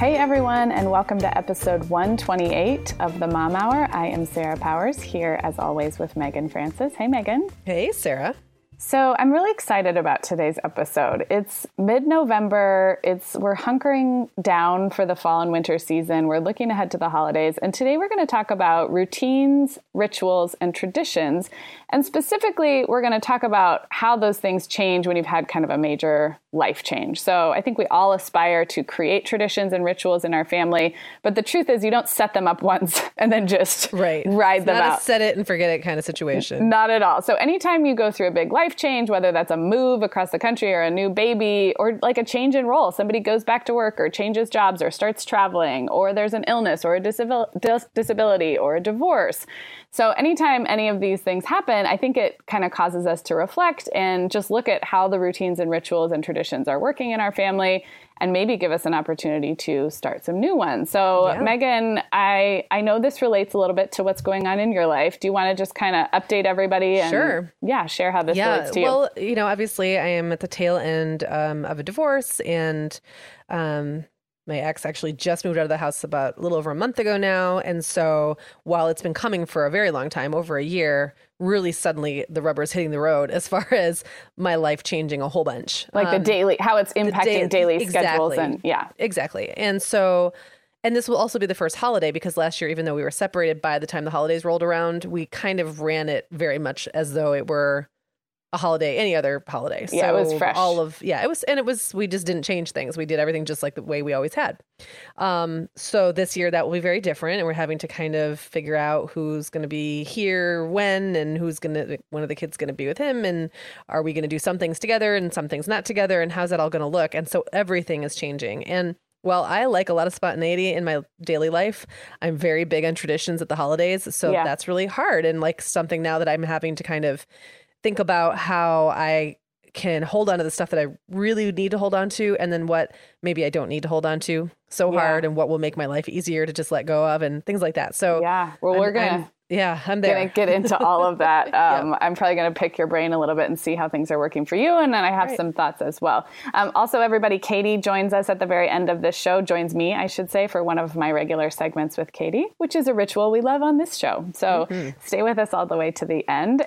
Hey everyone, and welcome to episode 128 of the Mom Hour. I am Sarah Powers here as always with Meagan Francis. Hey Meagan. Hey Sarah. So I'm really excited about today's episode. It's mid-November. It's we're hunkering down for the fall and winter season. We're looking ahead to the holidays, and today we're going to talk about routines, rituals, and traditions. And specifically, we're going to talk about how those things change when you've had kind of a major life change. So I think we all aspire to create traditions and rituals in our family, but the truth is you don't set them up once and then just right. ride it's them not out. A set it and forget it kind of situation. Not at all. So anytime you go through a big life change, whether that's a move across the country or a new baby or like a change in role, somebody goes back to work or changes jobs or starts traveling or there's an illness or a disabil- dis- disability or a divorce. So anytime any of these things happen, I think it kind of causes us to reflect and just look at how the routines and rituals and traditions are working in our family and maybe give us an opportunity to start some new ones. So Yeah. Meagan, I I know this relates a little bit to what's going on in your life. Do you want to just kind of update everybody and Sure. yeah, share how this yeah. relates to you? Well, you know, obviously I am at the tail end um, of a divorce and um my ex actually just moved out of the house about a little over a month ago now. And so while it's been coming for a very long time, over a year, really suddenly the rubber is hitting the road as far as my life changing a whole bunch. like the Um, daily how it's impacting day- daily schedules and yeah. Exactly. And so, and this will also be the first holiday because last year, even though we were separated by the time the holidays rolled around, we kind of ran it very much as though it were a holiday, any other holiday. Yeah, it was fresh. All of, yeah, it was, and it was, we just didn't change things. We did everything just like the way we always had. Um, so this year that will be very different. And we're having to kind of figure out who's going to be here when and who's going to, one of the kids going to be with him. And are we going to do some things together and some things not together? And how's that all going to look? And so everything is changing. And while I like a lot of spontaneity in my daily life, I'm very big on traditions at the holidays. So Yeah. that's really hard. And like something now that I'm having to kind of think about how I can hold on to the stuff that I really need to hold on to and then what maybe I don't need to hold on to so Yeah. hard and what will make my life easier to just let go of and things like that. So Yeah. Well, I'm- we're going I'm- yeah, I'm there. gonna get into all of that. Um, I'm probably gonna pick your brain a little bit and see how things are working for you, and then I have Right. some thoughts as well. Um, also, everybody, Katie joins us at the very end of this show. Joins me, I should say, for one of my regular segments with Katie, which is a ritual we love on this show. So Mm-hmm. stay with us all the way to the end.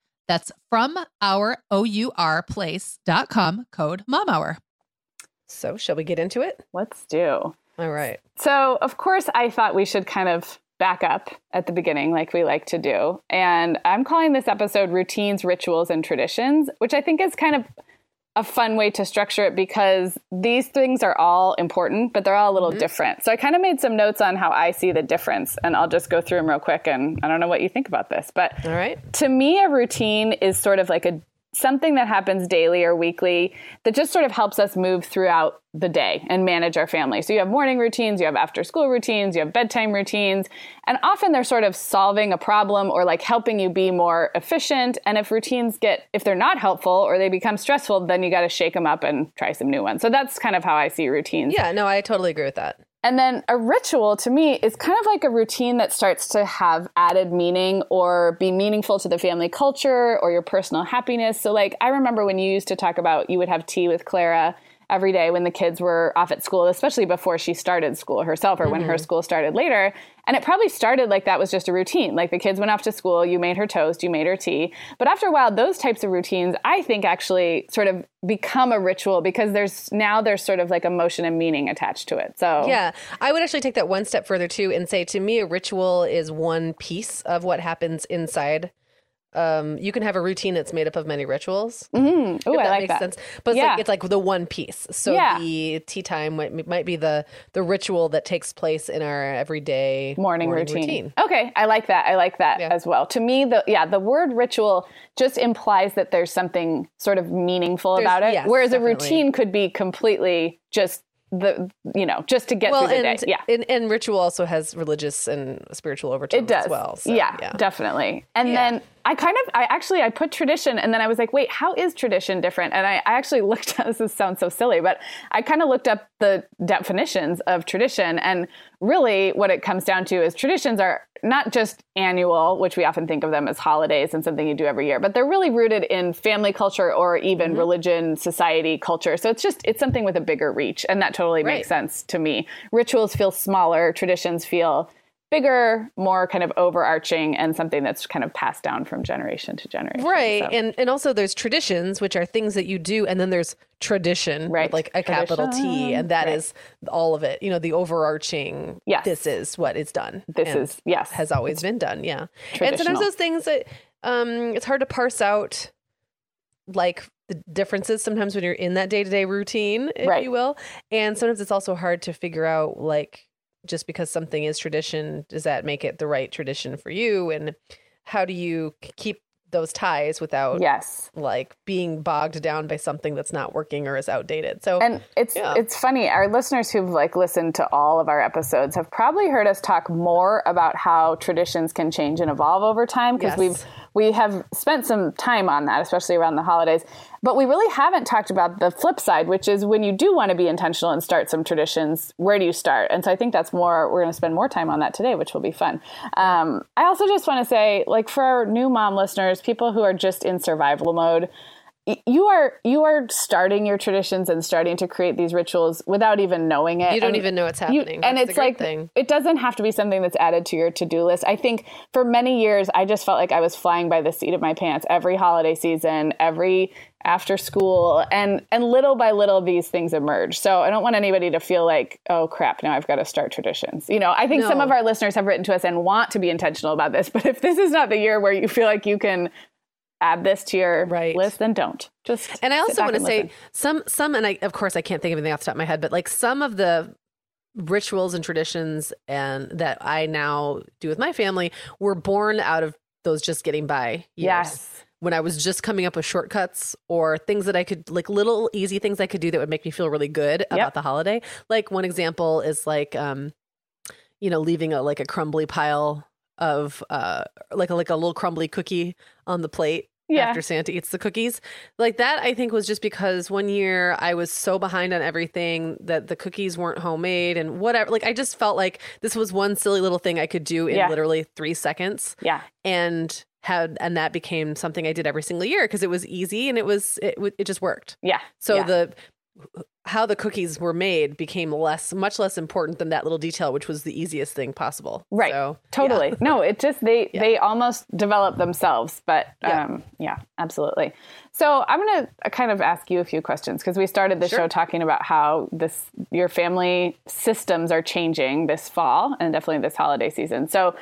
That's from our O-U-R place.com code MOMHOUR. So, shall we get into it? Let's do. All right. So, of course, I thought we should kind of back up at the beginning, like we like to do. And I'm calling this episode Routines, Rituals, and Traditions, which I think is kind of a fun way to structure it because these things are all important, but they're all a little mm-hmm. different. So I kind of made some notes on how I see the difference, and I'll just go through them real quick. And I don't know what you think about this, but all right. To me, a routine is sort of like a something that happens daily or weekly that just sort of helps us move throughout the day and manage our family. So you have morning routines, you have after school routines, you have bedtime routines, and often they're sort of solving a problem or like helping you be more efficient. And if routines get if they're not helpful or they become stressful, then you got to shake them up and try some new ones. So that's kind of how I see routines. Yeah, no, I totally agree with that. And then a ritual to me is kind of like a routine that starts to have added meaning or be meaningful to the family culture or your personal happiness. So, like, I remember when you used to talk about you would have tea with Clara every day when the kids were off at school, especially before she started school herself or mm-hmm. when her mm-hmm. school started later. And it probably started like that was just a routine. Like the kids went off to school, you made her toast, you made her tea. But after a while, those types of routines, I think actually sort of become a ritual because there's now there's sort of like emotion and meaning attached to it. So Yeah. I would actually take that one step further too and say to me a ritual is one piece of what happens inside um, you can have a routine that's made up of many rituals. Mm-hmm. Oh, I like that. Sense. But it's, yeah. like, it's like the one piece. So yeah. the tea time might, might be the the ritual that takes place in our everyday morning, morning routine. routine. Okay, I like that. I like that yeah. as well. To me, the yeah, the word ritual just implies that there's something sort of meaningful there's, about it. Yes, whereas definitely. a routine could be completely just the you know just to get well, through the and, day. Yeah, and, and, ritual also has religious and spiritual overtones it does. as well. So, yeah, yeah, definitely. And yeah. then I kind of I actually I put tradition and then I was like, wait, how is tradition different? And I, I actually looked. this sounds so silly, but I kind of looked up the definitions of tradition, and really what it comes down to is traditions are not just annual, which we often think of them as holidays and something you do every year, but they're really rooted in family culture or even mm-hmm. religion, society, culture. So it's just, it's something with a bigger reach. And that totally right. makes sense to me. Rituals feel smaller, traditions feel bigger, more kind of overarching, and something that's kind of passed down from generation to generation. Right, so. and and also there's traditions, which are things that you do, and then there's tradition, right? like a tradition. capital T, and that right. is all of it. You know, the overarching. Yes, this is what is done. This is yes, has always it's been done. Yeah, and sometimes those things that um, it's hard to parse out, like the differences sometimes when you're in that day to day routine, if right. you will, and sometimes it's also hard to figure out like just because something is tradition, does that make it the right tradition for you? And how do you keep those ties without Yes. like being bogged down by something that's not working or is outdated. So And it's Yeah. it's funny. Our listeners who've like listened to all of our episodes have probably heard us talk more about how traditions can change and evolve over time because Yes. we've we have spent some time on that, especially around the holidays. But we really haven't talked about the flip side, which is when you do want to be intentional and start some traditions, where do you start? And so I think that's more, we're going to spend more time on that today, which will be fun. Um, I also just want to say, like, for our new mom listeners, people who are just in survival mode, you are you are starting your traditions and starting to create these rituals without even knowing it. You don't And even know it's you- happening. and it's like thing. it doesn't have to be something that's added to your to-do list. I think for many years I just felt like I was flying by the seat of my pants every holiday season, every after school and and little by little these things emerge. So I don't want anybody to feel like, oh crap, now I've got to start traditions. You know, I think some of our listeners have written to us and want to be intentional about this, but if this is not the year where you feel like you can add this to your Right. list, then don't. Just And I also want to say listen. some some and I of course I can't think of anything off the top of my head, but like some of the rituals and traditions and that I now do with my family were born out of those just getting by years. Yes. When I was just coming up with shortcuts or things that I could like little easy things I could do that would make me feel really good about the holiday. Like one example is like um you know leaving a like a crumbly pile of uh like a like a little crumbly cookie on the plate Yeah. after Santa eats the cookies. Like that, I think was just because one year I was so behind on everything that the cookies weren't homemade and whatever. Like I just felt like this was one silly little thing I could do in Yeah. literally three seconds, Yeah. and had and that became something I did every single year because it was easy and it was it it just worked. Yeah. So Yeah. the how the cookies were made became less much less important than that little detail which was the easiest thing possible Right. so, totally. yeah. No, it just they Yeah. they almost develop themselves, but Yeah. um yeah, absolutely. So I'm going to kind of ask you a few questions because we started the Sure. show talking about how this your family systems are changing this fall and definitely this holiday season. So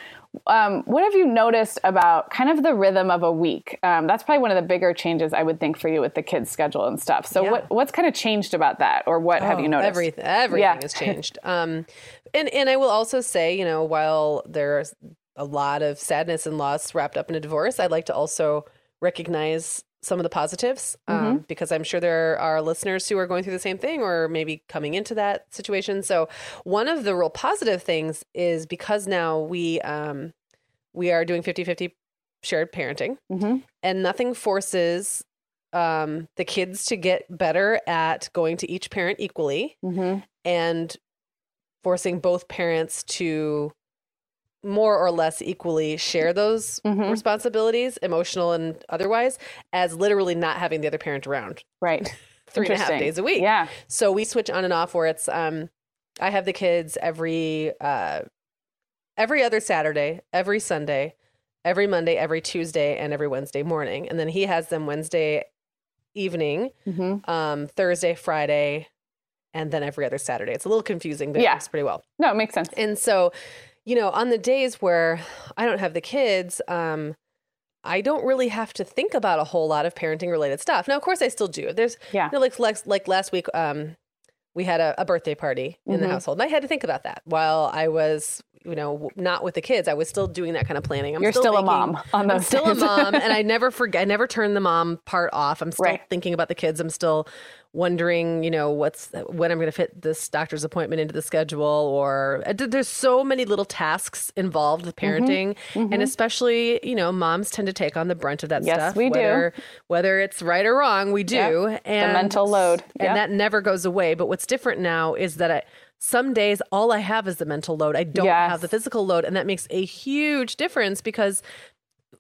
um, what have you noticed about kind of the rhythm of a week? Um, that's probably one of the bigger changes I would think for you with the kids' schedule and stuff. So Yeah. what what's kind of changed about that, or what have Oh, you noticed? Everything, everything Yeah. has changed. Um, and and I will also say, you know, while there's a lot of sadness and loss wrapped up in a divorce, I'd like to also recognize some of the positives um, Mm-hmm. because I'm sure there are listeners who are going through the same thing or maybe coming into that situation. So one of the real positive things is because now we um, we are doing 50-50 shared parenting Mhm. and nothing forces um, the kids to get better at going to each parent equally Mhm. and forcing both parents to more or less equally share those Mhm. responsibilities, emotional and otherwise, as literally not having the other parent around Right. three and a half days a week. Yeah. So we switch on and off where it's um I have the kids every uh every other Saturday, every Sunday, every Monday, every Tuesday, and every Wednesday morning. And then he has them Wednesday evening, hmm um, Thursday, Friday, and then every other Saturday. It's a little confusing, but Yeah. it works pretty well. No, it makes sense. And so, you know, on the days where I don't have the kids, um, I don't really have to think about a whole lot of parenting related stuff. Now, of course, I still do. There's, Yeah. you know, like like, like last week, um, we had a, a birthday party in the Mhm. household, and I had to think about that while I was, you know, not with the kids. I was still doing that kind of planning. I'm You're still, a making- mom on I'm those still a mom, and I never forget. I never turn the mom part off. I'm still Right. thinking about the kids. I'm still wondering, you know, what's when I'm going to fit this doctor's appointment into the schedule. Or uh, there's so many little tasks involved with Mm-hmm. parenting, and especially, you know, moms tend to take on the brunt of that Yes, stuff. we do. whether, Whether it's right or wrong, we do. Yep. And the mental load. and that never goes away. But what's different now is that I. Some days, all I have is the mental load. I don't Yes. have the physical load. And that makes a huge difference because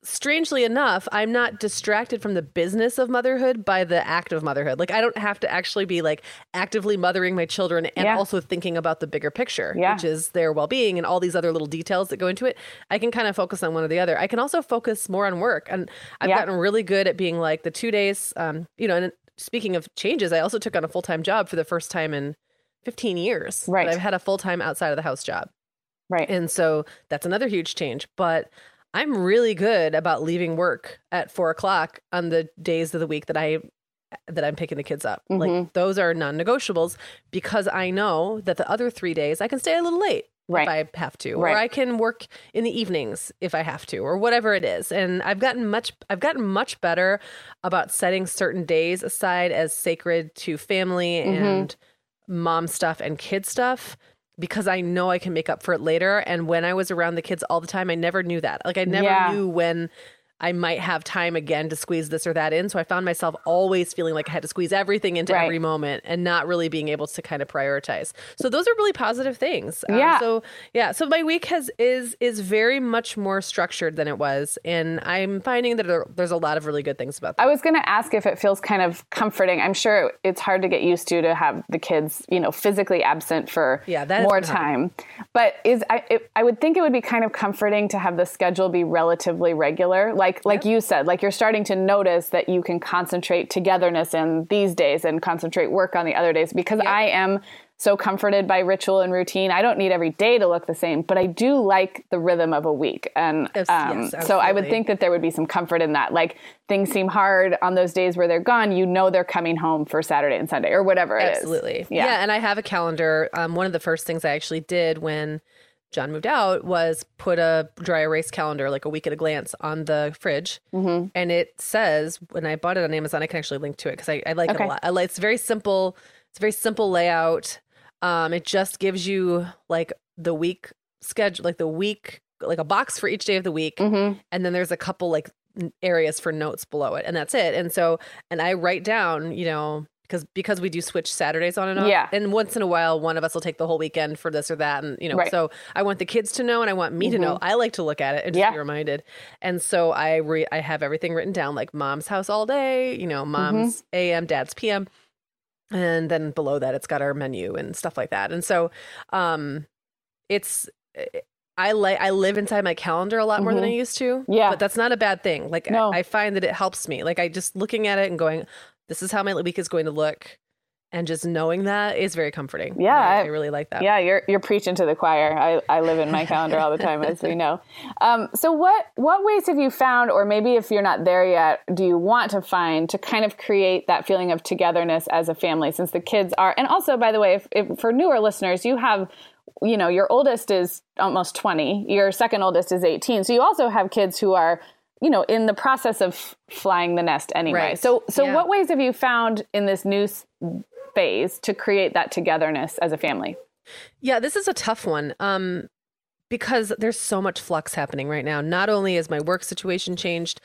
strangely enough, I'm not distracted from the business of motherhood by the act of motherhood. Like I don't have to actually be like actively mothering my children and Yeah. also thinking about the bigger picture, Yeah. which is their well-being and all these other little details that go into it. I can kind of focus on one or the other. I can also focus more on work. And I've Yeah. gotten really good at being like the 2 days um you know, and speaking of changes, I also took on a full-time job for the first time in 15 years. Right. I've had a full-time outside of the house job. right. And so that's another huge change. But I'm really good about leaving work at four o'clock on the days of the week that I that I'm picking the kids up. Mhm. Like those are non-negotiables because I know that the other three days I can stay a little late. Right. if I have to, Right. or I can work in the evenings if I have to, or whatever it is. And I've gotten much, I've gotten much better about setting certain days aside as sacred to family Mm-hmm. and mom stuff and kid stuff because I know I can make up for it later. And when I was around the kids all the time, I never knew that. Like I never Yeah. knew when I might have time again to squeeze this or that in. So I found myself always feeling like I had to squeeze everything into Right. every moment and not really being able to kind of prioritize. So those are really positive things. Um, Yeah. so yeah. So my week has is is very much more structured than it was, and I'm finding that there, there's a lot of really good things about that. I was going to ask if it feels kind of comforting. I'm sure it's hard to get used to to have the kids, you know, physically absent for Yeah, more been hard. time. But is I it, I would think it would be kind of comforting to have the schedule be relatively regular. Like like like you said, like you're starting to notice that you can concentrate togetherness in these days and concentrate work on the other days because I am so comforted by ritual and routine. I don't need every day to look the same, but I do like the rhythm of a week. And Yes, um, yes, so I would think that there would be some comfort in that. Like things seem hard on those days where they're gone, you know they're coming home for Saturday and Sunday or whatever it is. Absolutely. Yeah. Yeah. And I have a calendar. Um, one of the first things I actually did when John moved out was put a dry erase calendar, like a week at a glance, on the fridge. Mm-hmm. And it says, when I bought it on Amazon, I can actually link to it because I, I like it Okay. a lot. I like it's very simple. It's a very simple layout. Um, it just gives you like the week schedule, like the week, like a box for each day of the week. Mm-hmm. And then there's a couple like areas for notes below it. And that's it. And so, and I write down, you know, because because we do switch Saturdays on and off. Yeah. And once in a while, one of us will take the whole weekend for this or that, and you know. Right. Mm-hmm. So I want the kids to know, and I want me to know. I like to look at it and just Yeah. be reminded. And so I re- I have everything written down, like mom's house all day, you know, mom's Mm-hmm. a.m., dad's p.m. And then below that, it's got our menu and stuff like that. And so, um, it's. I like I live inside my calendar a lot more than I used to. Mm-hmm. Yeah. but that's not a bad thing. Like No. I, I find that it helps me. Like I just looking at it and going, "This is how my week is going to look," and just knowing that is very comforting. Yeah, I, I- really like that. Yeah, you're you're preaching to the choir. I, I live in my calendar all the time, as we know. Um, so what what ways have you found, or maybe if you're not there yet, do you want to find to kind of create that feeling of togetherness as a family? Since the kids are, and also by the way, if, if for newer listeners, you have, you know, your oldest is almost 20, your second oldest is 18, so you also have kids who are. You know, in the process of flying the nest anyway. Right. So, so Yeah. what ways have you found in this new phase to create that togetherness as a family? Yeah, this is a tough one. Um, because there's so much flux happening right now. Not only is my work situation changed,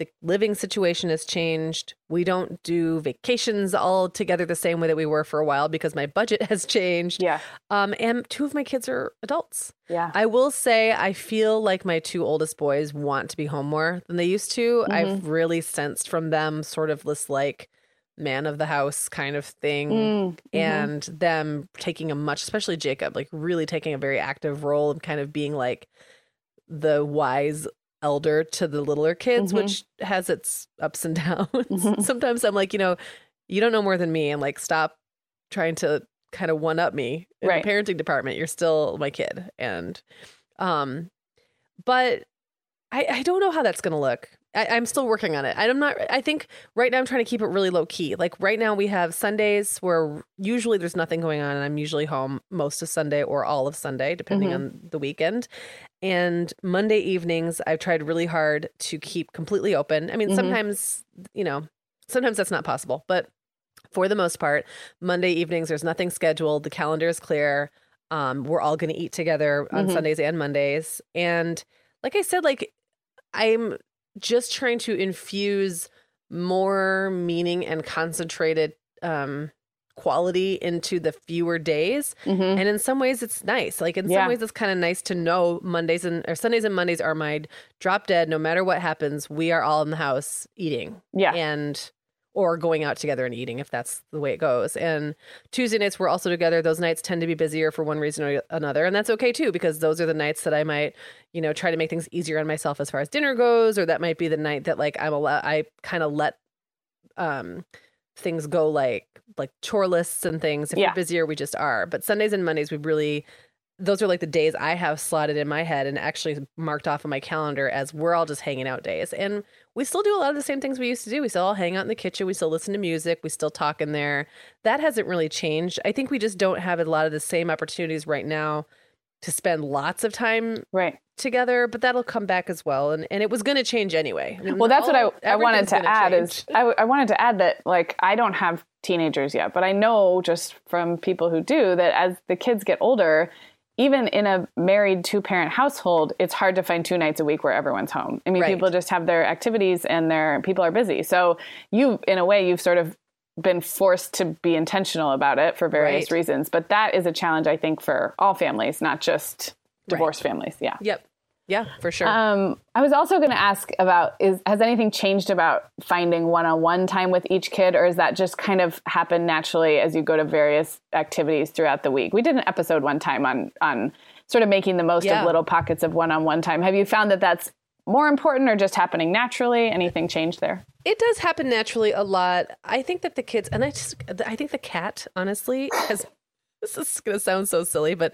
the living situation has changed. We don't do vacations all together the same way that we were for a while because my budget has changed. Yeah. Um, and two of my kids are adults. Yeah. I will say I feel like my two oldest boys want to be home more than they used to. Mm-hmm. I've really sensed from them sort of this like man of the house kind of thing Mm, and them taking a much especially Jacob like really taking a very active role and kind of being like the wise elder to the littler kids Mhm. which has its ups and downs. Sometimes I'm like, you know, you don't know more than me and like stop trying to kind of one up me in Right. the parenting department. You're still my kid. And um but I, I don't know how that's gonna look. I, I'm still working on it. I'm not I think right now I'm trying to keep it really low key. Like right now we have Sundays where usually there's nothing going on and I'm usually home most of Sunday or all of Sunday, depending Mhm. on the weekend. And Monday evenings I've tried really hard to keep completely open. I mean, Mhm. sometimes, you know, sometimes that's not possible, but for the most part, Monday evenings, there's nothing scheduled. The calendar is clear. Um, we're all going to eat together on Mhm. Sundays and Mondays. And like I said, like I'm just trying to infuse more meaning and concentrated um, quality into the fewer days. Mhm. And in some ways, it's nice. Like in Yeah. some ways, it's kind of nice to know Mondays and or Sundays and Mondays are my drop dead. No matter what happens, we are all in the house eating Yeah. and or going out together and eating if that's the way it goes. And Tuesday nights we're also together. Those nights tend to be busier for one reason or another, and that's okay too because those are the nights that I might, you know, try to make things easier on myself as far as dinner goes, or that might be the night that like I'm a I kind of let um things go like like chore lists and things. If Yeah. we're busier, we just are. But Sundays and Mondays we really those are like the days I have slotted in my head and actually marked off on my calendar as we're all just hanging out days. And we still do a lot of the same things we used to do. We still all hang out in the kitchen. We still listen to music. We still talk in there. That hasn't really changed. I think we just don't have a lot of the same opportunities right now to spend lots of time Right. Together, but that'll come back as well. And and it was going to change anyway. I mean, Well, that's what I, I wanted to add change. is I, I wanted to add that like I don't have teenagers yet, but I know just from people who do that as the kids get older, even in a married two parent household, it's hard to find two nights a week where everyone's home. I mean, Right. people just have their activities and their people are busy. So you, in a way, you've sort of been forced to be intentional about it for various Right. reasons. But that is a challenge, I think, for all families, not just divorced families. Yeah. Yep. Yeah, for sure. Um, I was also going to ask about is has anything changed about finding one-on-one time with each kid, or is that just kind of happen naturally as you go to various activities throughout the week? We did an episode one time on on sort of making the most Yeah. of little pockets of one-on-one time. Have you found that that's more important, or just happening naturally? Anything changed there? It does happen naturally a lot. I think that the kids, and I just, I think the cat, honestly, has. This is going to sound so silly, but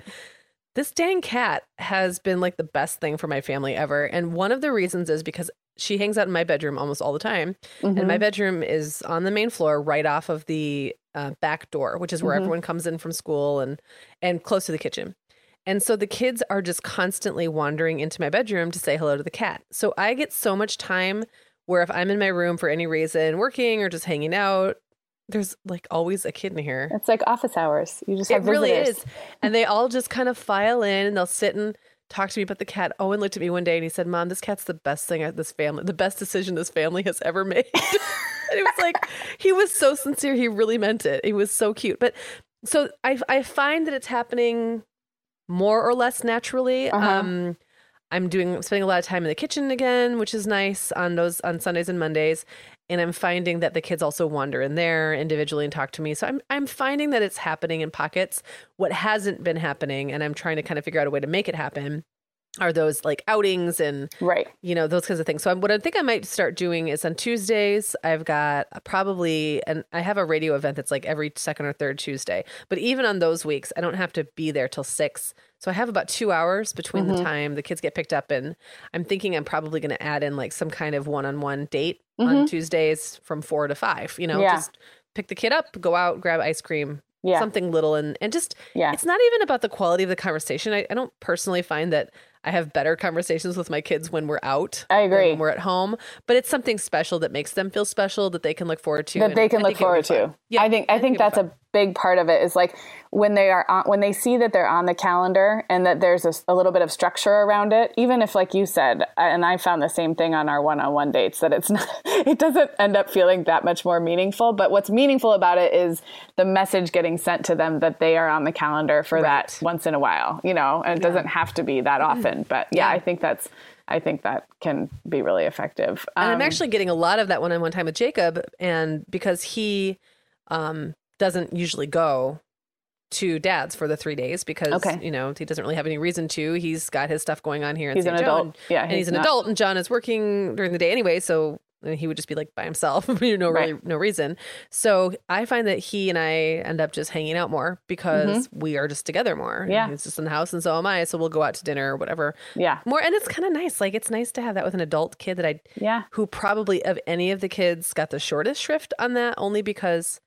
this dang cat has been like the best thing for my family ever. And one of the reasons is because she hangs out in my bedroom almost all the time. And my bedroom is on the main floor, right off of the uh, back door, which is where everyone comes in from school and and close to the kitchen. And so the kids are just constantly wandering into my bedroom to say hello to the cat. So I get so much time where if I'm in my room for any reason, working or just hanging out, there's like always a kid in here. It's like office hours. You just It have really visitors. is. And they all just kind of file in and they'll sit and talk to me about the cat. Owen looked at me one day and he said, Mom, this cat's the best thing at this family, the best decision this family has ever made. and it was like, he was so sincere. He really meant it. He was so cute. But so I, I find that it's happening more or less naturally. Uh-huh. Um, I'm doing spending a lot of time in the kitchen again, which is nice on those on Sundays and Mondays. And I'm finding that the kids also wander in there individually and talk to me. So I'm I'm finding that it's happening in pockets. What hasn't been happening, and I'm trying to kind of figure out a way to make it happen, are those like outings and Right. you know those kinds of things. So I'm, what I think I might start doing is on Tuesdays I've got probably and I have a radio event that's like every second or third Tuesday. But even on those weeks, I don't have to be there till six. So I have about two hours between the mm-hmm. time the kids get picked up, and I'm thinking I'm probably going to add in like some kind of one-on-one date on mm-hmm. Tuesdays from four to five. You know, Yeah. just pick the kid up, go out, grab ice cream, Yeah. something little, and and just Yeah. it's not even about the quality of the conversation. I, I don't personally find that I have better conversations with my kids when we're out. I agree. When we're at home, but it's something special that makes them feel special that they can look forward to. that and they can I look think forward to. Yeah, I think I think it'd be that's a big part of it is like when they are on, when they see that they're on the calendar and that there's a little bit of structure around it. Even if, like you said, and I found the same thing on our one-on-one dates that it's not it doesn't end up feeling that much more meaningful. But what's meaningful about it is the message getting sent to them that they are on the calendar for that once in a while. You know, and it doesn't have to be that often. But yeah, Mm-hmm. Yeah. I think that's I think that can be really effective. And I'm Um, actually getting a lot of that one-on-one time with Jacob, and because he um, doesn't usually go to dad's for the three days because Okay. you know he doesn't really have any reason to. He's got his stuff going on here. In He's St. an Joe, adult. and- Yeah, and he's he's, an not- adult, and John is working during the day anyway, so he would just be like by himself, you know, really Right. no reason. So I find that he and I end up just hanging out more because we are just together more. Mm-hmm. Yeah. he's just in the house, and so am I. So we'll go out to dinner or whatever. Yeah. more, and it's kind of nice. Like it's nice to have that with an adult kid that I Yeah. who probably of any of the kids got the shortest shrift on that only because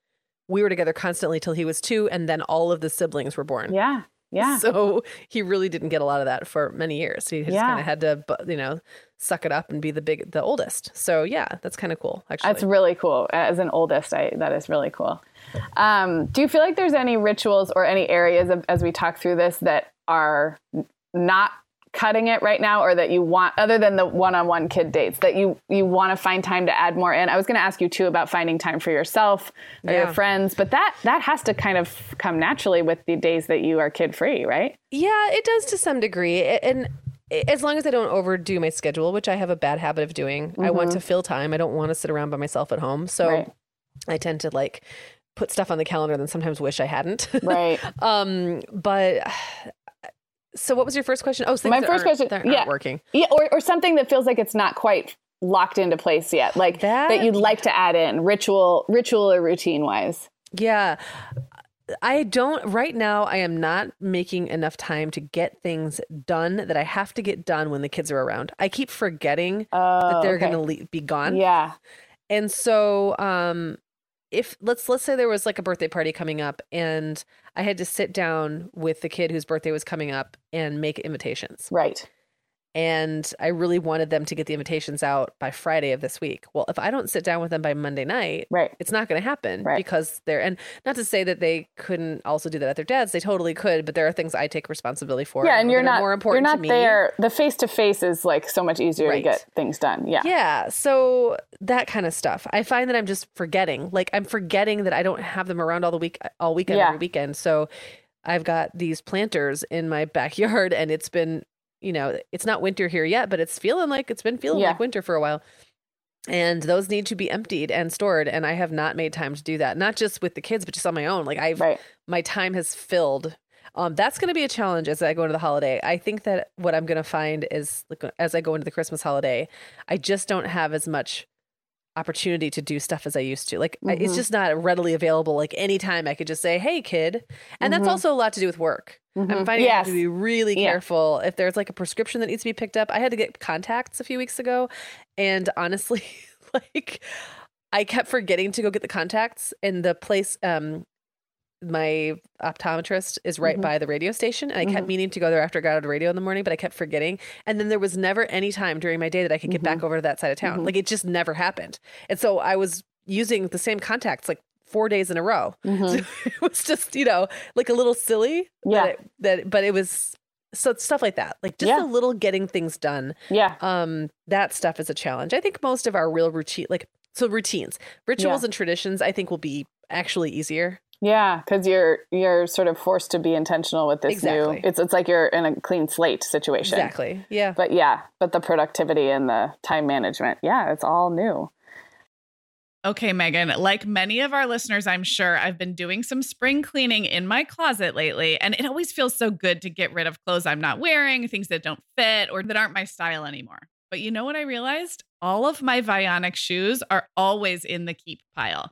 we were together constantly till he was two and then all of the siblings were born Yeah. Yeah. so he really didn't get a lot of that for many years he just Yeah. kind of had to you know suck it up and be the big the oldest so yeah that's kind of cool actually That's really cool. As an oldest, I, that is really cool. Um, do you feel like there's any rituals or any areas of, as we talk through this that are not cutting it right now, or that you want, other than the one-on-one kid dates, that you you want to find time to add more in? I was going to ask you too about finding time for yourself or your friends, but that that has to kind of come naturally with the days that you are kid free, right? Yeah, it does to some degree. And as long as I don't overdo my schedule, which I have a bad habit of doing, I want to fill time. I don't want to sit around by myself at home. So Mm-hmm. Right. I tend to like put stuff on the calendar and then sometimes wish I hadn't. Right. um, but so what was your first question? Oh, My first question- yeah. working. Yeah, or, or something that feels like it's not quite locked into place yet, like that, That- you'd like to add in ritual, ritual or routine wise. Yeah. I don't right now I am not making enough time to get things done that I have to get done when the kids are around. I keep forgetting that they're okay. going to le- be gone. Yeah, And so um if let's let's say there was like a birthday party coming up and I had to sit down with the kid whose birthday was coming up and make invitations. Right. And I really wanted them to get the invitations out by Friday of this week. Well, if I don't sit down with them by Monday night, Right. it's not going to happen Right. because they're and not to say that they couldn't also do that at their dad's. They totally could, but there are things I take responsibility for. Yeah, and you're not more important. you're not to me. there. The face to face is like so much easier Right. to get things done. Yeah. Yeah, so that kind of stuff. I find that I'm just forgetting. Like I'm forgetting that I don't have them around all the week, all weekend, Yeah. every weekend. So I've got these planters in my backyard, and it's been, you know, it's not winter here yet, but it's feeling like it's been feeling Yeah. like winter for a while. And those need to be emptied and stored, and I have not made time to do that. Not just with the kids, but just on my own. Like I've Right. my time has filled. Um, that's going to be a challenge as I go into the holiday. I think that what I'm going to find is like, as I go into the Christmas holiday, I just don't have as much opportunity to do stuff as I used to. Like I it's just not readily available. Like anytime I could just say, "Hey, kid," and that's Mhm. also a lot to do with work. I'm Mhm. finding Yes. to be really Yeah. careful if there's like a prescription that needs to be picked up. I had to get contacts a few weeks ago, and honestly, like I kept forgetting to go get the contacts, and the place um my optometrist is right Mhm. by the radio station and I kept Mhm. meaning to go there after I got out of the radio in the morning, but I kept forgetting. And then there was never any time during my day that I could get back over to that side of town. Mhm. Like it just never happened. And so I was using the same contacts like four days in a row. Mhm. So it was just, you know, like a little silly. Yeah. That, it, that but it was so stuff like that. Like just Yeah. a little getting things done. Yeah. Um, that stuff is a challenge. I think most of our real routine like so routines, rituals Yeah. and traditions, I think will be actually easier. Yeah, because you're you're sort of forced to be intentional with this Exactly. new. It's it's like you're in a clean slate situation. Exactly. Yeah. But yeah, but the productivity and the time management, yeah, it's all new. Okay, Meagan, like many of our listeners, I'm sure I've been doing some spring cleaning in my closet lately, and it always feels so good to get rid of clothes I'm not wearing, things that don't fit or that aren't my style anymore. But you know what I realized? All of my Vionic shoes are always in the keep pile.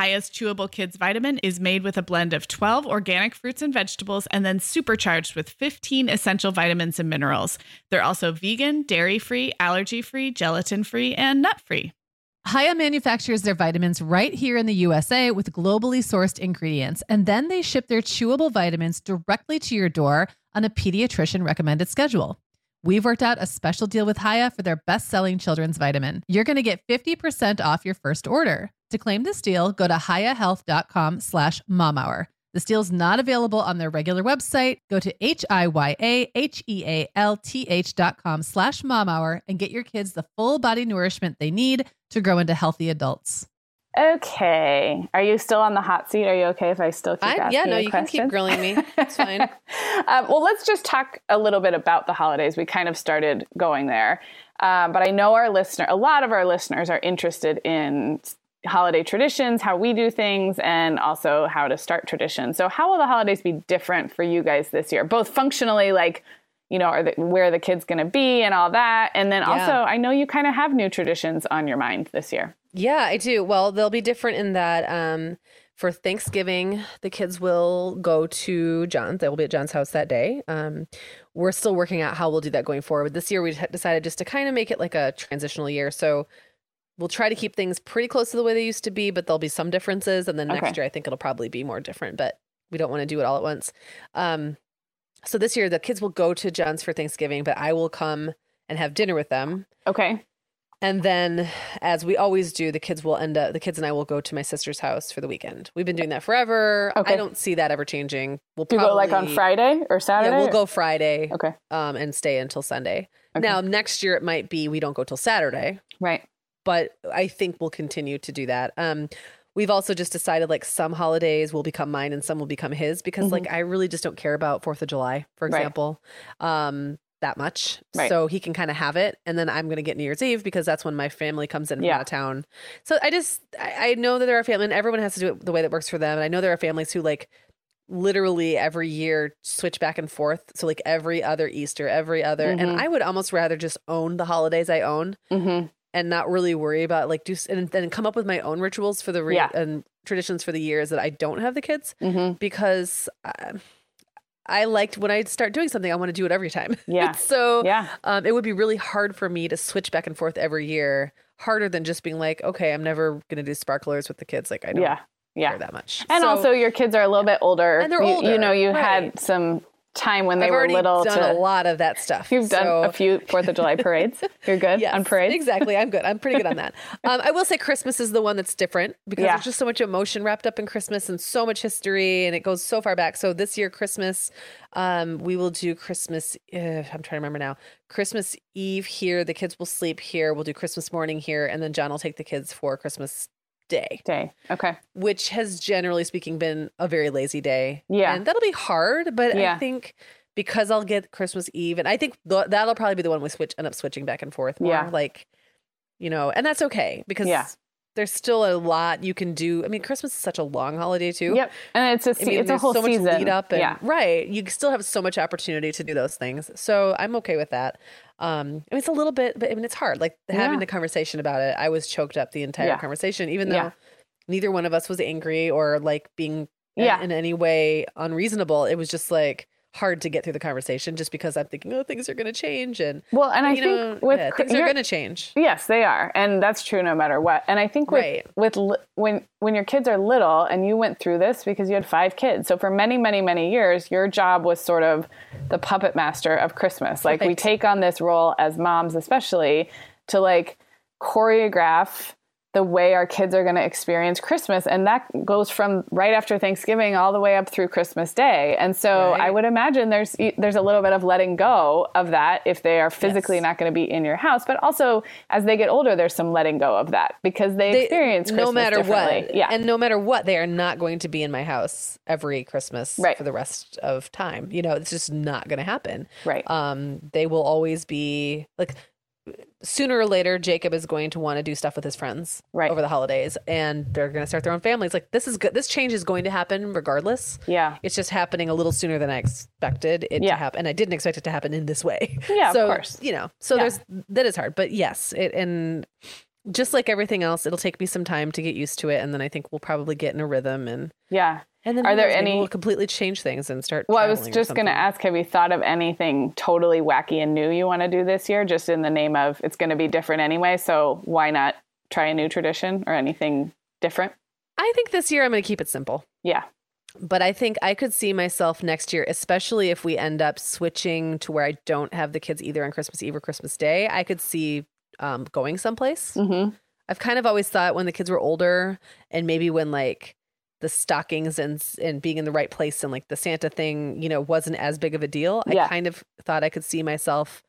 Hiya's chewable kids vitamin is made with a blend of 12 organic fruits and vegetables and then supercharged with 15 essential vitamins and minerals. They're also vegan, dairy free, allergy free, gelatin free, and nut free. Hiya manufactures their vitamins right here in the USA with globally sourced ingredients, and then they ship their chewable vitamins directly to your door on a pediatrician recommended schedule. We've worked out a special deal with Hiya for their best selling children's vitamin. You're going to get 50% off your first order. To claim this deal, go to hiyahealth.com slash momhour. This deal's not available on their regular website. Go to H-I-Y-A-H-E-A-L-T-H dot com slash momhour and get your kids the full body nourishment they need to grow into healthy adults. Okay. Are you still on the hot seat? Are you okay if I still keep I, asking yeah, no, you can keep grilling me. It's fine. um, well, let's just talk a little bit about the holidays. We kind of started going there, um, but I know our listener, a lot of our listeners are interested in holiday traditions, how we do things, and also how to start traditions. So, how will the holidays be different for you guys this year, both functionally, like you know, are the, where are the kids going to be and all that, and then Yeah. also, I know you kind of have new traditions on your mind this year. Yeah, I do. Well, they'll be different in that um for Thanksgiving, the kids will go to John's. They will be at John's house that day. Um, we're still working out how we'll do that going forward. This year, we decided just to kind of make it like a transitional year. So we'll try to keep things pretty close to the way they used to be, but there'll be some differences. And then next Okay. year, I think it'll probably be more different, but we don't want to do it all at once. Um, so this year, the kids will go to John's for Thanksgiving, but I will come and have dinner with them. Okay. And then, as we always do, the kids will end up, the kids and I will go to my sister's house for the weekend. We've been doing that forever. Okay. I don't see that ever changing. We'll you go like on Friday or Saturday? Yeah, we'll go Friday Okay. um, and stay until Sunday. Okay. Now, next year it might be we don't go till Saturday, Right. but I think we'll continue to do that. Um, we've also just decided like some holidays will become mine and some will become his because like I really just don't care about Fourth of July, for Mm-hmm. Right. example, um, that much. Right. So he can kind of have it, and then I'm going to get New Year's Eve because that's when my family comes in from Yeah. out of town. So I just I, I know that there are families, and everyone has to do it the way that works for them. And I know there are families who like literally every year switch back and forth. So like every other Easter, every other, Mhm. and I would almost rather just own the holidays I own Mm-hmm. and not really worry about like do and then come up with my own rituals for the re- Yeah. and traditions for the years that I don't have the kids Mm-hmm. because I, I liked when I start doing something I want to do it every time. Yeah. so Yeah. um, it would be really hard for me to switch back and forth every year. Harder than just being like, okay, I'm never gonna do sparklers with the kids. Like I don't Yeah. Yeah. care that much. And So also, your kids are a little bit older. And they're You- You, know, you right. had some time when they I've were little done to. a lot of that stuff. You've done a few Fourth of July parades. You're good Yes, on parades. Exactly. I'm good. I'm pretty good on that. Um, I will say Christmas is the one that's different because Yeah. there's just so much emotion wrapped up in Christmas and so much history, and it goes so far back. So this year, Christmas, um, we will do Christmas. Uh, I'm trying to remember now. Christmas Eve here. The kids will sleep here. We'll do Christmas morning here, and then John will take the kids for Christmas Day, Day. Okay. which has generally speaking been a very lazy day. Yeah. and that'll be hard, but Yeah. I think. Because I'll get Christmas Eve, and I think th- that'll probably be the one we switch end up switching back and forth more. Yeah. Like, you know, and that's okay because Yeah. There's still a lot you can do. I mean, Christmas is such a long holiday too. Yep. And it's a I mean, it's a whole so much season. lead up, and yeah. right, you still have so much opportunity to do those things. So I'm okay with that. Um, I mean, it's a little bit, but I mean, it's hard. Like having Yeah. the conversation about it, I was choked up the entire Yeah. conversation, even though Yeah. neither one of us was angry or like being in- Yeah. in any way unreasonable. It was just like hard to get through the conversation, just because I'm thinking, oh, things are going to change, and Well, and I you think know, with yeah, things are going to change. Yes, they are, and that's true no matter what. And I think with Right. with when when your kids are little, and you went through this because you had five kids. So for many, many, many years, your job was sort of the puppet master of Christmas. Like we take on this role as moms, especially to like choreograph the way our kids are going to experience Christmas. And that goes from right after Thanksgiving all the way up through Christmas Day. And so Right. I would imagine there's there's a little bit of letting go of that if they are physically Yes. not going to be in your house. But also as they get older, there's some letting go of that because they, They- experience Christmas no matter what. Yeah. And no matter what, they are not going to be in my house every Christmas Right. for the rest of time. You know, it's just not going to happen. Right. Um, they will always be like sooner or later Jacob is going to want to do stuff with his friends Right. over the holidays and they're going to start their own families. Like this is good. This change is going to happen regardless. yeah. It's just happening a little sooner than I expected it Yeah. to happen. And I didn't expect it to happen in this way. Yeah, of so, course. You know, so Yeah. there's that is hard. But yes, it and just like everything else, it'll take me some time to get used to it, and then I think we'll probably get in a rhythm and Yeah. and then Are there any- we'll completely change things and start. Well, I was just going to ask have you thought of anything totally wacky and new you want to do this year, just in the name of it's going to be different anyway? So why not try a new tradition or anything different? I think this year I'm going to keep it simple. Yeah. But I think I could see myself next year, especially if we end up switching to where I don't have the kids either on Christmas Eve or Christmas Day. I could see um, going someplace. Mm-hmm. I've kind of always thought when the kids were older and maybe when like the stockings and and being in the right place and like the Santa thing, you know, wasn't as big of a deal. Yeah. I kind of thought I could see myself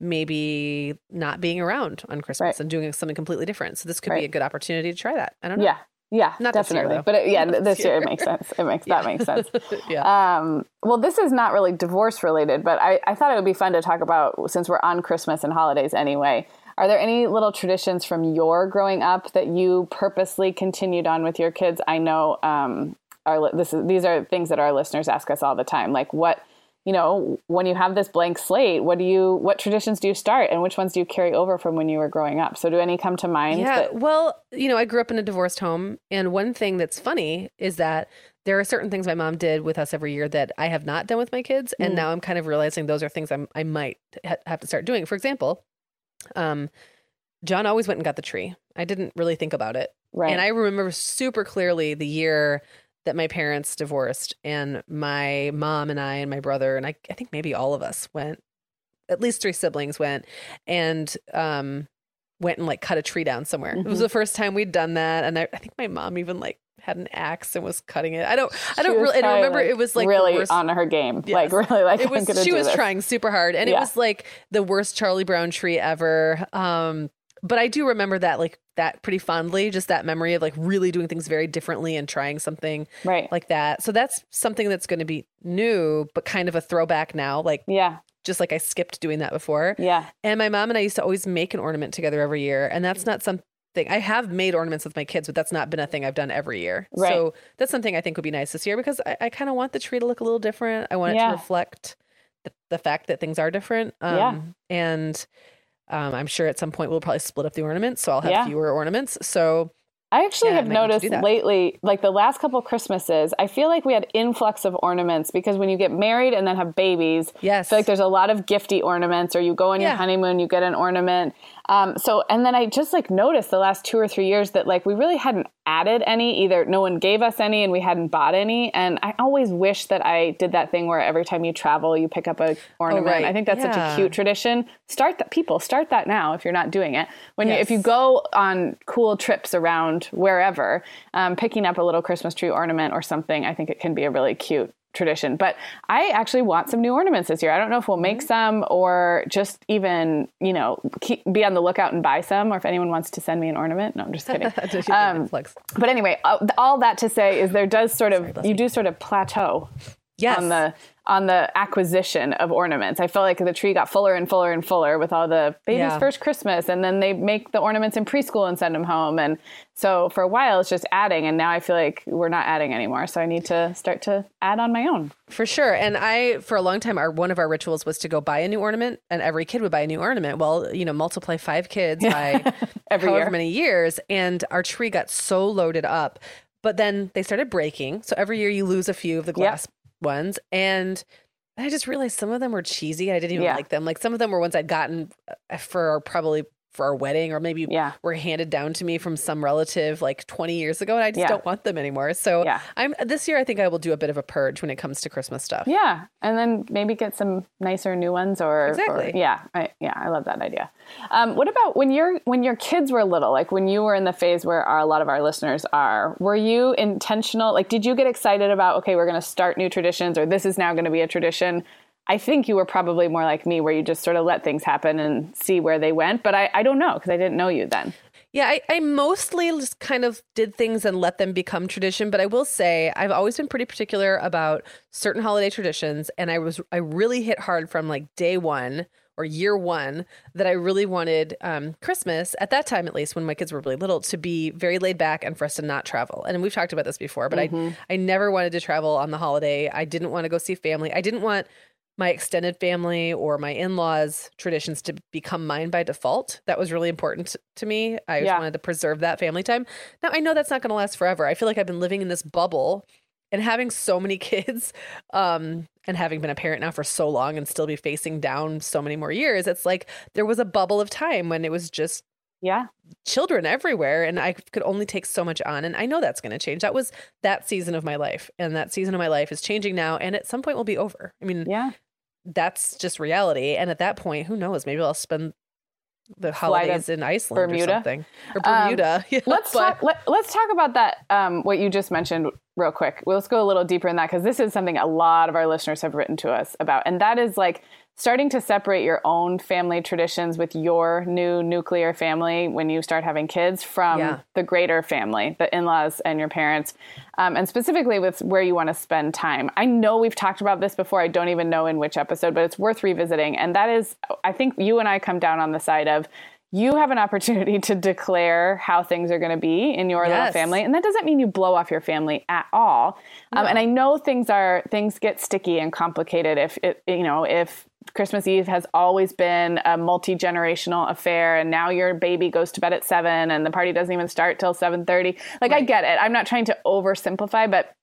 maybe not being around on Christmas Right. and doing something completely different. So this could be a good opportunity to try that. I don't know. Yeah. Yeah. Not this year, definitely. but it, yeah, Not this this year it makes sense. It makes that makes sense. yeah. Um, well, this is not really divorce related, but I, I thought it would be fun to talk about since we're on Christmas and holidays anyway. Are there any little traditions from your growing up that you purposely continued on with your kids? I know um, our li- this is these are things that our listeners ask us all the time. Like, what you know, when you have this blank slate, what do you, what traditions do you start and which ones do you carry over from when you were growing up? So do any come to mind? Yeah. that- Well, you know, I grew up in a divorced home. And one thing that's funny is that there are certain things my mom did with us every year that I have not done with my kids. And Mm. now I'm kind of realizing those are things I'm, I might ha- have to start doing. For example, um, John always went and got the tree. I didn't really think about it. right. And I remember super clearly the year that my parents divorced and my mom and I and my brother and I, I think maybe all of us went, at least three siblings went and um, went and like cut a tree down somewhere. It was Mhm. the first time we'd done that. And I, I think my mom even like had an axe and was cutting it. I don't, I don't really, and I remember like, it was like really worst- on her game. Yes. Like really like it was she do was this. trying super hard and it was like the worst charlie brown tree ever um but i do remember that like that pretty fondly just that memory of like really doing things very differently and trying something Right. like that so that's something that's going to be new but kind of a throwback now like yeah. just like i skipped doing that before Yeah. and my mom and i used to always make an ornament together every year and that's not something I have made ornaments with my kids, but that's not been a thing I've done every year. Right. So that's something I think would be nice this year because I, I kind of want the tree to look a little different. I want it Yeah. to reflect the, the fact that things are different. Um, Yeah. And um, I'm sure at some point we'll probably split up the ornaments, so I'll have Yeah. fewer ornaments. So I actually Yeah, have noticed lately, like the last couple Christmases, I feel like we had influx of ornaments because when you get married and then have babies, I yes, feel like there's a lot of gifty ornaments, or you go on your honeymoon, you get an ornament. Um, so, and then I just like noticed the last two or three years that like we really hadn't added any. Either no one gave us any, and we hadn't bought any. And I always wish that I did that thing where every time you travel, you pick up a ornament. Oh, right. I think that's such a cute tradition. Start that, people start that now if you're not doing it. When you, if you go on cool trips around wherever, um, picking up a little Christmas tree ornament or something, I think it can be a really cute tradition. But I actually want some new ornaments this year. I don't know if we'll Mm-hmm. make some or just even, you know, keep, be on the lookout and buy some, or if anyone wants to send me an ornament. No, I'm just kidding. Um, but anyway, uh, all that to say is there does sort of Leslie. you do sort of plateau Yes. on the on the acquisition of ornaments. I felt like the tree got fuller and fuller and fuller with all the baby's Yeah. first Christmas, and then they make the ornaments in preschool and send them home. And so for a while, it's just adding, and now I feel like we're not adding anymore. So I need to start to add on my own. For sure. And I, for a long time, our one of our rituals was to go buy a new ornament, and every kid would buy a new ornament. Well, you know, multiply five kids by Every however year. many years, and our tree got so loaded up. But then they started breaking. So every year you lose a few of the glass ones. And I just realized some of them were cheesy. I didn't even Yeah. like them. Like some of them were ones I'd gotten uh, for probably for our wedding or maybe Yeah. were handed down to me from some relative like 20 years ago and I just Yeah. don't want them anymore. So Yeah. I'm this year I think I will do a bit of a purge when it comes to Christmas stuff. Yeah, and then maybe get some nicer new ones, or or- Exactly. yeah, I, yeah, I love that idea. Um, what about when your when your kids were little, like when you were in the phase where our, a lot of our listeners are? Were you intentional? Like, did you get excited about okay, we're going to start new traditions, or this is now going to be a tradition? I think you were probably more like me, where you just sort of let things happen and see where they went. But I, I don't know because I didn't know you then. Yeah, I, I mostly just kind of did things and let them become tradition. But I will say I've always been pretty particular about certain holiday traditions, and I was I really hit hard from like day one or year one that I really wanted um, Christmas at that time, at least when my kids were really little, to be very laid back and for us to not travel. And we've talked about this before, but I I never wanted to travel on the holiday. I didn't want to go see family. I didn't want my extended family or my in-laws traditions to become mine by default that was really important to me i just Yeah. wanted to preserve that family time now i know that's not going to last forever i feel like i've been living in this bubble and having so many kids um and having been a parent now for so long and still be facing down so many more years it's like there was a bubble of time when it was just Yeah, children everywhere and I could only take so much on and I know that's going to change. That was that season of my life and that season of my life is changing now and at some point will be over. I mean, yeah. That's just reality and at that point, who knows, maybe I'll spend the holidays in Iceland Bermuda? or something. Or Um, Bermuda. Yeah, let's but- talk. Let, let's talk about that. Um, what you just mentioned, real quick. Well, let's go a little deeper in that because this is something a lot of our listeners have written to us about, and that is like starting to separate your own family traditions with your new nuclear family when you start having kids from Yeah. the greater family, the in-laws and your parents, um, and specifically with where you want to spend time. I know we've talked about this before. I don't even know in which episode, but it's worth revisiting. And that is, I think you and I come down on the side of you have an opportunity to declare how things are going to be in your little family and that doesn't mean you blow off your family at all um, and i know things are things get sticky and complicated if it you know if christmas eve has always been a multi-generational affair and now your baby goes to bed at 7 and the party doesn't even start till 7.30 like i get it. I'm not trying to oversimplify but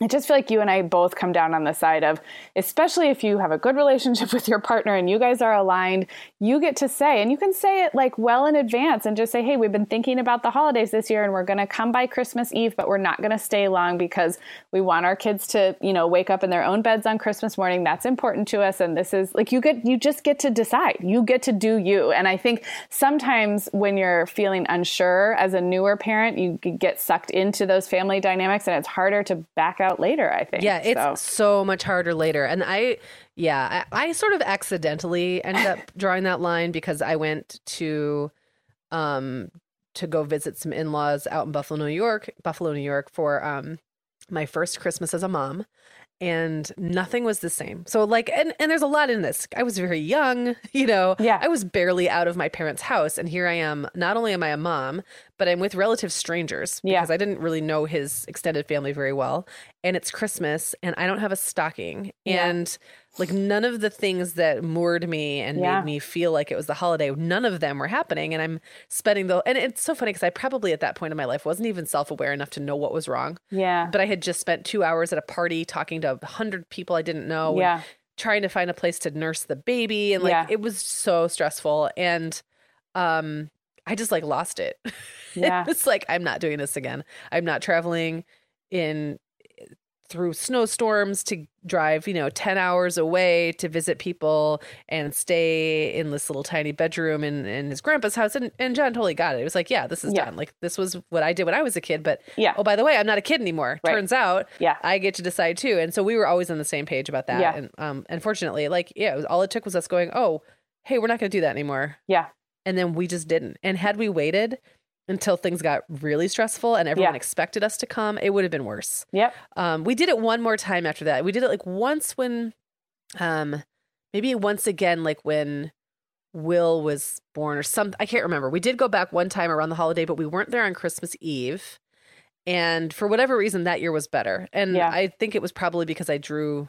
I just feel like you and I both come down on the side of, especially if you have a good relationship with your partner and you guys are aligned, you get to say, and you can say it like well in advance and just say, hey, we've been thinking about the holidays this year and we're going to come by Christmas Eve, but we're not going to stay long because we want our kids to, you know, wake up in their own beds on Christmas morning. That's important to us. And this is like, you get, you just get to decide. You get to do you. And I think sometimes when you're feeling unsure as a newer parent, you get sucked into those family dynamics and it's harder to back out later, I think. Yeah, it's So- so, much harder later. And I, yeah, I, I sort of accidentally ended up drawing that line because I went to, um, to go visit some in-laws out in Buffalo, New York, Buffalo, New York for um my first Christmas as a mom. And nothing was the same. So like and, and there's a lot in this. I was very young, you know. Yeah. I was barely out of my parents' house. And here I am, not only am I a mom, but I'm with relative strangers Yeah. because I didn't really know his extended family very well. And it's Christmas and I don't have a stocking. Yeah. And like none of the things that moored me and Yeah. made me feel like it was the holiday, none of them were happening. And I'm spending the and it's so funny because I probably at that point in my life wasn't even self-aware enough to know what was wrong. yeah. But I had just spent two hours at a party talking to a hundred people I didn't know. Yeah. trying to find a place to nurse the baby and like Yeah. it was so stressful and um I just like lost it. Yeah. it's like I'm not doing this again. I'm not traveling in through snowstorms to drive, you know, 10 hours away to visit people and stay in this little tiny bedroom in, in his grandpa's house. And, and John totally got it. It was like, yeah, this is Yeah. done. Like, this was what I did when I was a kid. But Yeah. oh, by the way, I'm not a kid anymore. Right. Turns out Yeah. I get to decide too. And so we were always on the same page about that. Yeah. And um, unfortunately, like, yeah, it was, all it took was us going, oh, hey, we're not going to do that anymore. Yeah. And then we just didn't. And had we waited until things got really stressful and everyone Yeah. expected us to come, it would have been worse. Yep. Um, we did it one more time after that. We did it like once when, um, maybe once again, like when Will was born or some. I can't remember. We did go back one time around the holiday, but we weren't there on Christmas Eve. And for whatever reason, that year was better. And Yeah. I think it was probably because I drew,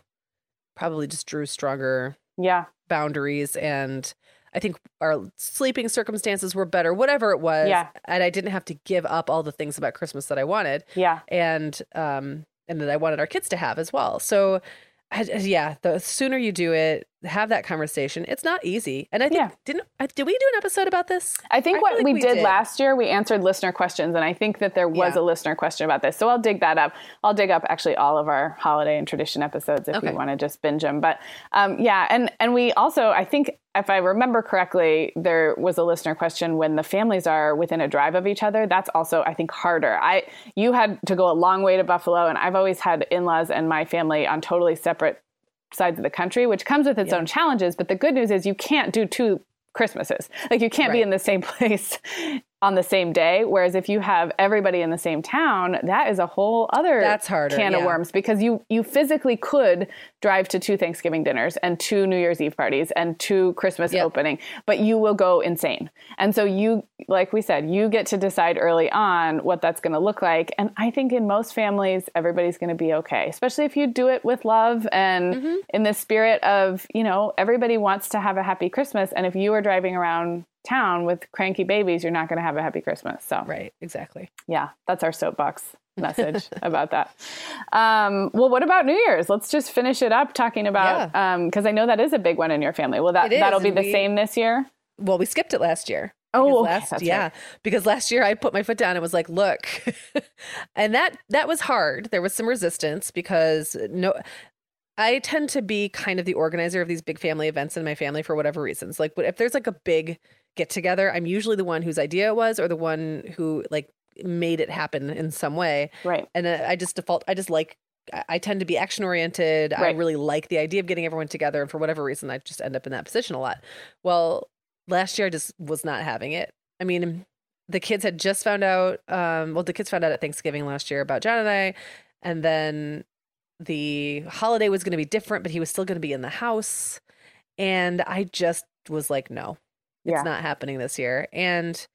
probably just drew stronger Yeah. boundaries and I think our sleeping circumstances were better, whatever it was. Yeah. And I didn't have to give up all the things about Christmas that I wanted Yeah. and um and that I wanted our kids to have as well. So I, yeah, the sooner you do it, have that conversation. It's not easy. And I think Yeah. didn't I, did we do an episode about this? I think I what like we, we did, did. last year, we answered listener questions, and I think that there was Yeah. a listener question about this. So I'll dig that up. I'll dig up actually all of our holiday and tradition episodes if Okay. you want to just binge them. But um, yeah, and and we also, I think, if I remember correctly, there was a listener question when the families are within a drive of each other. That's also, I think, harder. I you had to go a long way to Buffalo, and I've always had in-laws and my family on totally separate sides of the country, which comes with its Yeah. own challenges. But the good news is you can't do two Christmases. Like you can't be in the same place on the same day. Whereas if you have everybody in the same town, that is a whole other That's harder, can of worms because you you physically could drive to two Thanksgiving dinners and two New Year's Eve parties and two Christmas Yep. opening, but you will go insane. And so you like we said, you get to decide early on what that's going to look like. And I think in most families everybody's going to be okay, especially if you do it with love and Mm-hmm. in the spirit of, you know, everybody wants to have a happy Christmas and if you are driving around town with cranky babies, you're not going to have a happy Christmas. So Right, exactly. yeah, that's our soapbox message about that. Um, well, what about New Year's? Let's just finish it up talking about because I know that is a big one in your family. Well, that that'll be the we- same this year. Well, we skipped it last year. Oh, okay, last, yeah, right. because last year I put my foot down and was like, "Look," and that that was hard. There was some resistance because no, I tend to be kind of the organizer of these big family events in my family for whatever reasons. Like, if there's like a big get together, I'm usually the one whose idea it was, or the one who like made it happen in some way. Right. And uh, I just default. I just like. I- tend to be action oriented. I really like the idea of getting everyone together, and for whatever reason, I just end up in that position a lot. Well, last year I just was not having it. I mean, the kids had just found out. Um, well, the kids found out at Thanksgiving last year about John and I, and then the holiday was going to be different, but he was still going to be in the house, and I just was like, no, It's Yeah. not happening this year. And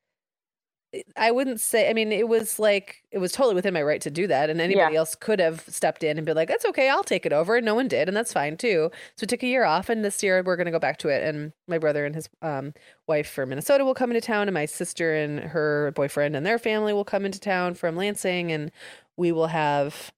I wouldn't say, I mean, it was like, it was totally within my right to do that. And anybody Yeah. else could have stepped in and been like, that's okay, I'll take it over. And no one did. And that's fine too. So we took a year off. And this year we're going to go back to it. And my brother and his um, wife from Minnesota will come into town. And my sister and her boyfriend and their family will come into town from Lansing. And we will have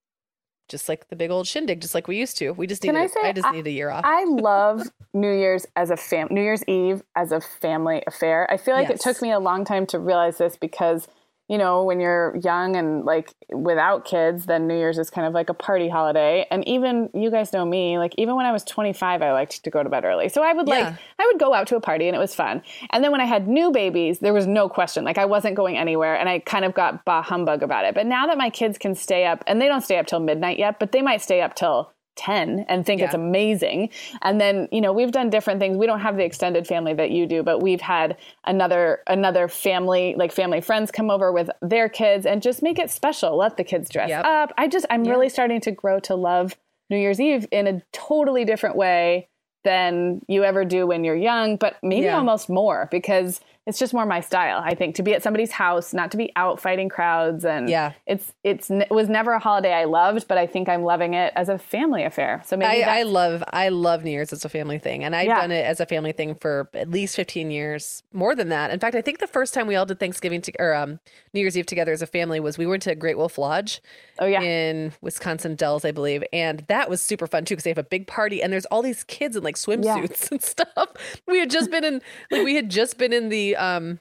just like the big old shindig, just like we used to. We just need, I I, say, I just I- need a year off. I love New Year's as a fam New Year's Eve as a family affair. I feel like Yes. it took me a long time to realize this because you know when you're young and like without kids then New Year's is kind of like a party holiday and even you guys know me like even when I was 25 I liked to go to bed early. So I would like Yeah. I would go out to a party and it was fun. And then when I had new babies there was no question like I wasn't going anywhere and I kind of got bah humbug about it. But now that my kids can stay up and they don't stay up till midnight yet but they might stay up till 10 and think it's amazing. And then, you know, we've done different things. We don't have the extended family that you do, but we've had another another family, like family friends come over with their kids and just make it special. Let the kids dress Yep. up. I just I'm really starting to grow to love New Year's Eve in a totally different way than you ever do when you're young, but maybe Yeah. almost more because it's just more my style. I think to be at somebody's house, not to be out fighting crowds, and Yeah. it's it's it was never a holiday I loved, but I think I'm loving it as a family affair. So maybe I, I love I love New Year's as a family thing, and I've Yeah. done it as a family thing for at least fifteen years, more than that. In fact, I think the first time we all did Thanksgiving to, or um, New Year's Eve together as a family was we went to Great Wolf Lodge oh yeah, in Wisconsin Dells, I believe, and that was super fun too because they have a big party and there's all these kids in like swimsuits and stuff. We had just been in like we had just been in the um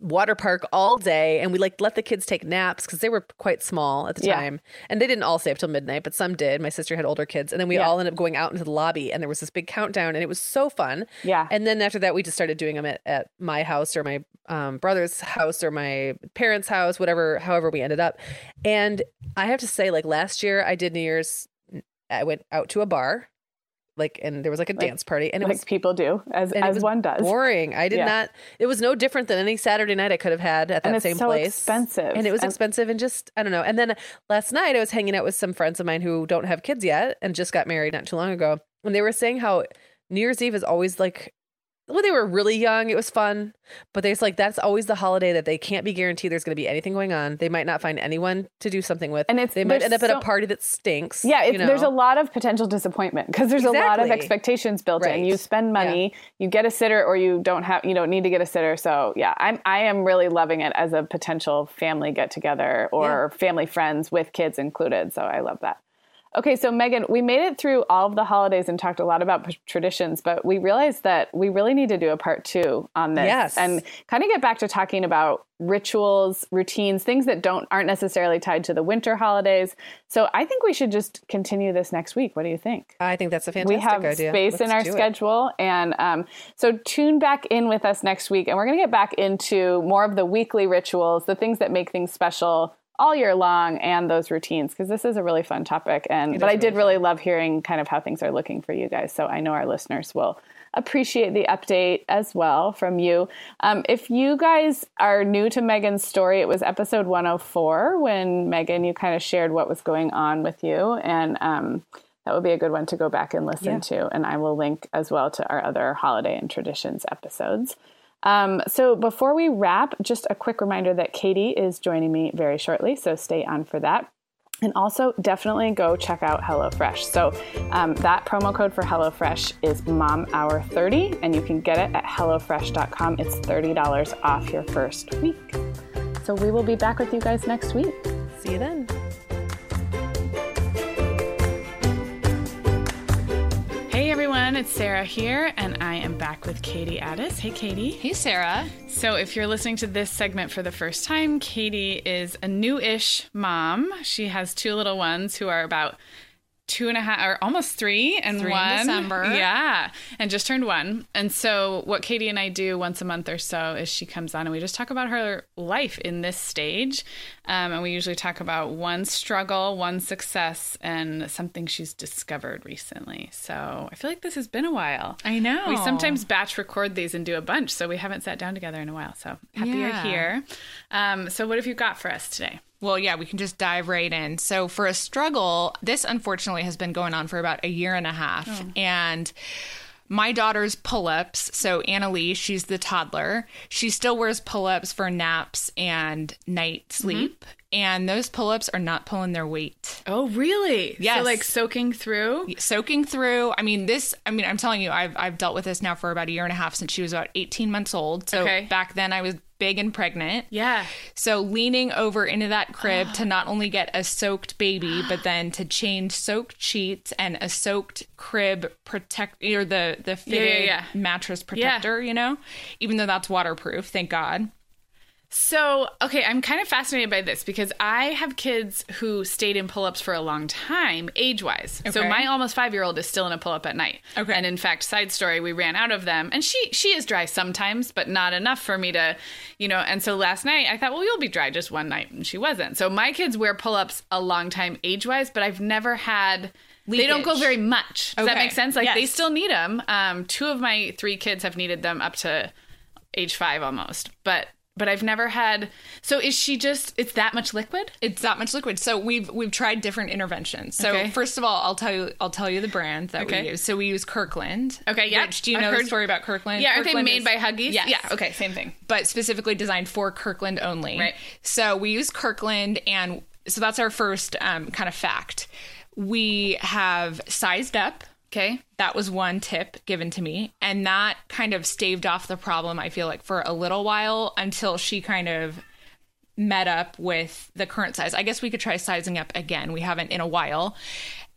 water park all day and we like let the kids take naps because they were quite small at the Yeah. time and they didn't all stay up till midnight but some did my sister had older kids and then we Yeah. all ended up going out into the lobby and there was this big countdown and it was so fun yeah. and then after that we just started doing them at, at my house or my um, brother's house or my parents house whatever however we ended up and i have to say like last year i did new year's i went out to a bar like and there was like a Like- dance party and it like was people do, as as was one does. boring. I did Yeah. not. It was no different than any Saturday night I could have had at that same place. And it's same so place. expensive. and it was And- expensive, and just I don't know. And then last night I was hanging out with some friends of mine who don't have kids yet and just got married not too long ago, and they were saying how New Year's Eve is always like. When they were really young, it was fun, but there's like that's always the holiday that they can't be guaranteed there's going to be anything going on. They might not find anyone to do something with, And it's- they might end up at a party that stinks. Yeah, you there's a lot of potential disappointment because there's a lot of expectations built in. You spend money, you get a sitter, or you don't have, you don't need to get a sitter. So yeah, I'm I am really loving it as a potential family get together or family friends with kids included. So I love that. Okay, so Meagan, we made it through all of the holidays and talked a lot about p- traditions, but we realized that we really need to do a part two on this Yes. and kind of get back to talking about rituals, routines, things that don't aren't necessarily tied to the winter holidays. So I think we should just continue this next week. What do you think? I think that's a fantastic idea. we have idea. space in Let's our do it. schedule and um, so tune back in with us next week and we're going to get back into more of the weekly rituals the things that make things special all year long and those routines because this is a really fun topic and but i did really love hearing kind of how things are looking for you guys so i know our listeners will appreciate the update as well from you um, if you guys are new to meagan's story it was episode 104 when megan you kind of shared what was going on with you and um, that would be a good one to go back and listen Yeah. to. And I will link as well to our other holiday and traditions episodes. Um, so before we wrap, just a quick reminder that Katie is joining me very shortly. So stay on for that. And also, definitely go check out HelloFresh. So, um, that promo code for HelloFresh is Mom Hour 30, and you can get it at HelloFresh.com. It's $30 off your first week. So, we will be back with you guys next week. See you then. Everyone, it's Sarah here, and I am back with Katie Addiss. Hey Katie. Hey, Sarah. So, if you're listening to this segment for the first time, Katie is a new ish mom. She has two little ones who are about two and a half or almost three and Three in one December. yeah and just turned one and so what katie and i do once a month or so is she comes on and we just talk about her life in this stage um, and we usually talk about one struggle one success and something she's discovered recently so i feel like this has been a while I know. we sometimes batch record these and do a bunch, so we haven't sat down together in a while. So happy you're here. Um, so what have you got for us today? Well, yeah, we can just dive right in. So, for a struggle, this unfortunately has been going on for about a year and a half. Oh. And my daughter's pull ups. So Annalise, she's the toddler. She still wears pull ups for naps and night mm-hmm. sleep. And those pull ups are not pulling their weight. Oh, really? Yes. So like soaking through. Soaking through. I mean, this, I mean, I'm telling you, I've, I've dealt with this now for about a year and a half since she was about 18 months old. So Okay. back then I was big and pregnant. Yeah. So leaning over into that crib to not only get a soaked baby, but then to change soaked sheets and a soaked crib protect or the the Yeah, yeah, fitted yeah. mattress protector, you know, even though that's waterproof, thank God. So, okay, I'm kind of fascinated by this because I have kids who stayed in pull ups for a long time, age wise. So, my almost five year old is still in a pull up at night. Okay. And in fact, side story, we ran out of them. And she she is dry sometimes, but not enough for me to, you know. And so last night I thought, well, you'll be dry just one night. And she wasn't. So, my kids wear pull ups a long time age wise, but I've never had. They don't go very much. Does that make sense? Like they still need them. Um, two of my three kids have needed them up to age five almost, but but I've never had. So is she just? It's that much liquid? It's that much liquid. So we've we've tried different interventions. So Okay. first of all, I'll tell you I'll tell you the brand that Okay. we use. So we use Kirkland. Okay, yeah. Which, do you I've know the story about Kirkland? Yeah, aren't they made is- by Huggies? Yes. Yeah. Okay, same thing. but specifically designed for Kirkland only. Right. So we use Kirkland, and so that's our first um, kind of fact. We have sized up. Okay. That was one tip given to me, and that kind of staved off the problem. I feel like for a little while until she kind of met up with the current size. I guess we could try sizing up again. We haven't in a while.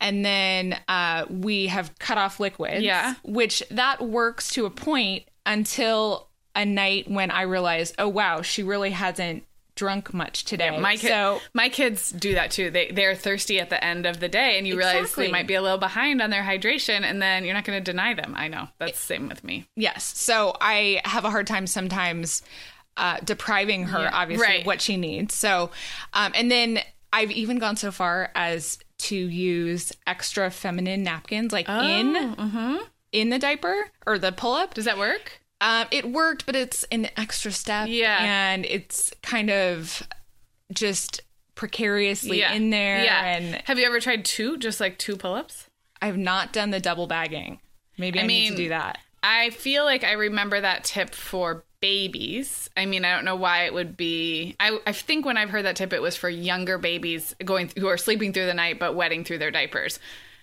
And then uh, we have cut off liquids. Yeah. Which that works to a point until a night when I realized, oh, wow, she really hasn't drunk much today. My kid, so my kids do that too. They they're thirsty at the end of the day, and you realize they might be a little behind on their hydration, and then you're not going to deny them. I know that's the same with me. Yes. So I have a hard time sometimes uh, depriving her, obviously, Right. of what she needs. So, um, and then I've even gone so far as to use extra feminine napkins, like in Mm-hmm. in the diaper or the pull up. Does that work? Um, it worked, but it's an extra step. Yeah. and it's kind of just precariously in there. Yeah. and have you ever tried two, just like two pull-ups? I've not done the double bagging. Maybe I, need mean, to do that. I feel like I remember that tip for babies. I mean, I don't know why it would be. I, I think when I've heard that tip, it was for younger babies going who are sleeping through the night but wetting through their diapers.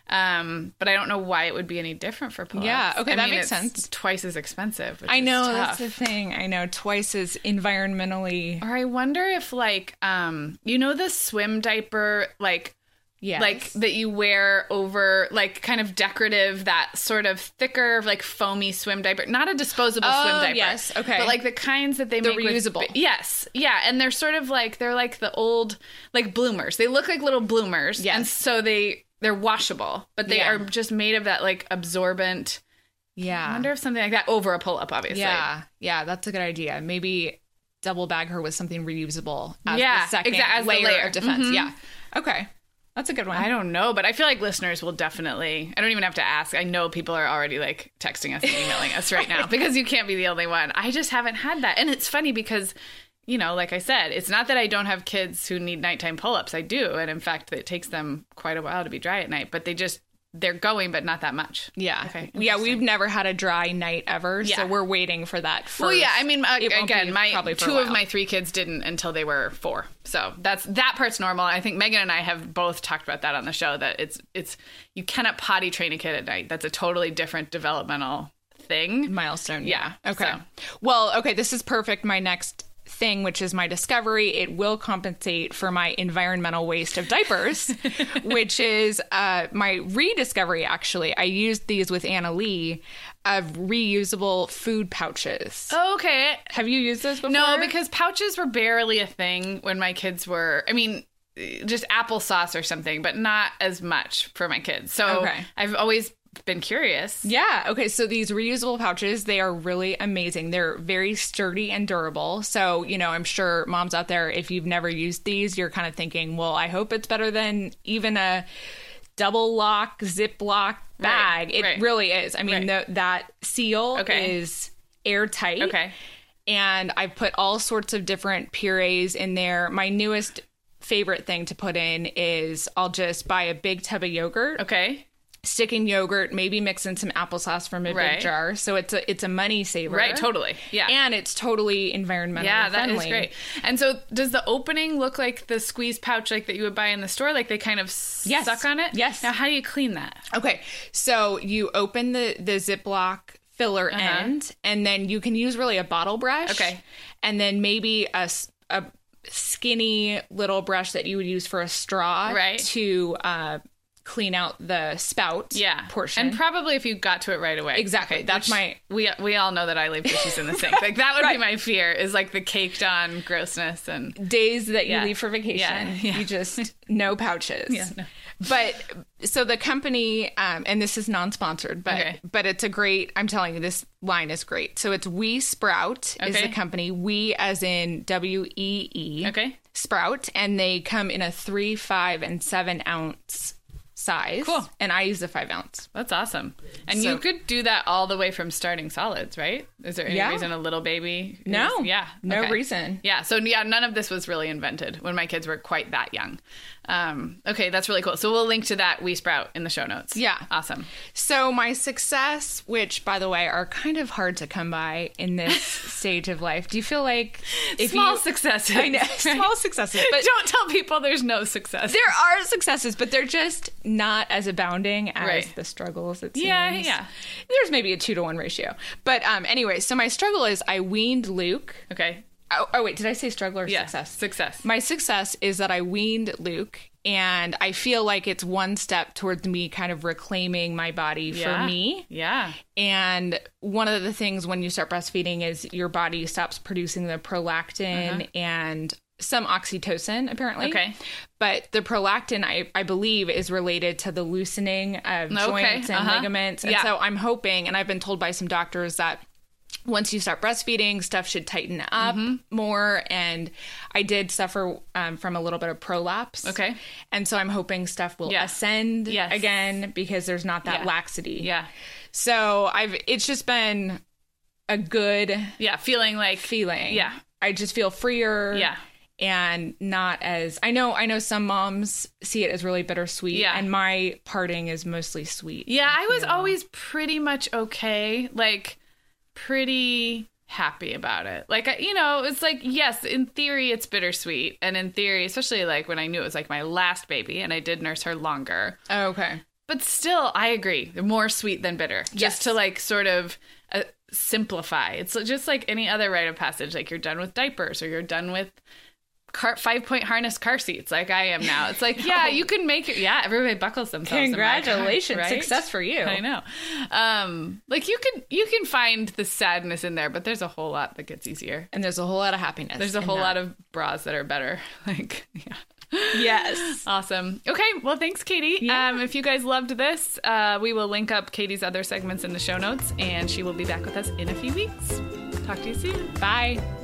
Um, but I don't know why it would be any different for pull-ups. Yeah, okay, I that mean, makes it's sense. Twice as expensive. which I know that's the thing. I know twice as environmentally. Or I wonder if like um, you know the swim diaper like Yes. like that you wear over like kind of decorative that sort of thicker like foamy swim diaper not a disposable swim Oh, diaper yes, okay. but like the kinds that they The make with- reusable. yes yeah and they're sort of like they're like the old like bloomers they look like little bloomers Yes. and so they they're washable but they Yeah. are just made of that like absorbent yeah. i wonder if something like that over a pull-up obviously Yeah, yeah, that's a good idea. Maybe double bag her with something reusable as Yeah, the second exact- as layer, layer. of defense. Mhm. Yeah. Okay. That's a good one. I don't know, but I feel like listeners will definitely. I don't even have to ask. I know people are already like texting us and emailing us right now because you can't be the only one. I just haven't had that. And it's funny because, you know, like I said, it's not that I don't have kids who need nighttime pull ups. I do. And in fact, it takes them quite a while to be dry at night, but they just, they're going, but not that much. yeah. Okay, Yeah, we've never had a dry night ever, Yeah. so we're waiting for that first. Well, yeah, I mean, uh, again, my two of my three kids didn't until they were four, so that's that part's normal. I think Meagan and I have both talked about that on the show. That it's it's you cannot potty train a kid at night. That's a totally different developmental thing. milestone. Yeah, Okay. so. Well, okay, this is perfect. My next thing, which is my discovery, it will compensate for my environmental waste of diapers, which is uh, my rediscovery, actually. I used these with Annalise of reusable food pouches. Okay, Have you used those before? no, because pouches were barely a thing when my kids were. I mean. Just applesauce or something, but not as much for my kids. So Okay. I've always been curious. Yeah. Okay. So these reusable pouches, they are really amazing. They're very sturdy and durable. So, you know, I'm sure moms out there, if you've never used these, you're kind of thinking, well, I hope it's better than even a double lock, Ziploc bag. it right. really is. I mean, Right. the, that seal Okay. is airtight. Okay. And I've put all sorts of different purees in there. My newest favorite thing to put in is I'll just buy a big tub of yogurt Okay. Stick in yogurt, maybe mix in some applesauce from a Right. big jar. So it's a it's a money saver. Right, totally. Yeah. And it's totally environmentally Yeah, that is friendly. great. And so, does the opening look like the squeeze pouch like that you would buy in the store? Like they kind of Yes. suck on it? Yes. Now, how do you clean that? Okay, so you open the the Ziploc filler end, and then you can use really a bottle brush. Uh-huh. Okay. and then maybe a a skinny little brush that you would use for a straw, Right. To uh, clean out the spout, Yeah, portion. and probably if you got to it right away. Exactly. That's which my- We we all know that I leave dishes in the sink. Like that would be my fear is like the caked on grossness and days that you Yeah. leave for vacation, Yeah, yeah. you just no pouches. Yeah, no. But so the company, um, and this is non-sponsored, but Okay. but it's a great. I'm telling you, this line is great. So it's WeeSprout is the company. We as in W E E. Okay. Sprout, and they come in a three, five, and seven ounce size. Cool. And I use the five ounce. that's awesome. And So- you could do that all the way from starting solids, right? Is there any Yeah. reason a little baby? is- No. yeah, No okay. reason. Yeah, so yeah, none of this was really invented when my kids were quite that young. Um, okay, that's really cool. So we'll link to that WeeSprout in the show notes. Yeah. awesome. So my success, which by the way are kind of hard to come by in this stage of life, do you feel like if Small you, successes. I know right? small successes, but Don't tell people there's no success. there are successes, but they're just not as abounding as Right. the struggles. It Yeah, seems. yeah. There's maybe a two to one ratio, but um, anyway. So my struggle is I weaned Luke. Okay. Oh, oh wait, did I say struggle or Yeah. success? Success. My success is that I weaned Luke, and I feel like it's one step towards me kind of reclaiming my body Yeah. for me. Yeah. And one of the things when you start breastfeeding is your body stops producing the prolactin and some oxytocin, apparently. Uh-huh. Okay. But the prolactin, I, I believe, is related to the loosening of Okay, joints and uh-huh. ligaments. And Yeah. so I'm hoping, and I've been told by some doctors that once you start breastfeeding, stuff should tighten up Mm-hmm. more. And I did suffer um, from a little bit of prolapse. Okay. And so I'm hoping stuff will Yeah. ascend Yes. again because there's not that Yeah. laxity. Yeah. So I've it's just been a good Yeah. Feeling like feeling. Yeah. I just feel freer. Yeah. And not as I know I know some moms see it as really bittersweet. Yeah. And my parting is mostly sweet. Yeah, I was always pretty much okay, like pretty happy about it. Like I- you know, it's like yes, in theory it's bittersweet, and in theory, especially like when I knew it was like my last baby and I did nurse her longer. Oh, okay. But still, I agree, more sweet than bitter. Yes. Just to like sort of uh, simplify. It's just like any other rite of passage. Like you're done with diapers or you're done with car five point harness car seats like I am now. It's like, yeah, you can make it. Yeah, everybody buckles themselves. car, Congratulations. right? Success for you. I know. Um, like you can you can find the sadness in there, but there's a whole lot that gets easier. And there's a whole lot of happiness. There's a whole that. lot of bras that are better. Like, yeah. Yes. Awesome. Okay. Well, thanks, Katie. Um, if you guys loved this, uh, we will link up Katie's other segments in the show notes, and she will be back with us in a few weeks. Talk to you soon. Bye.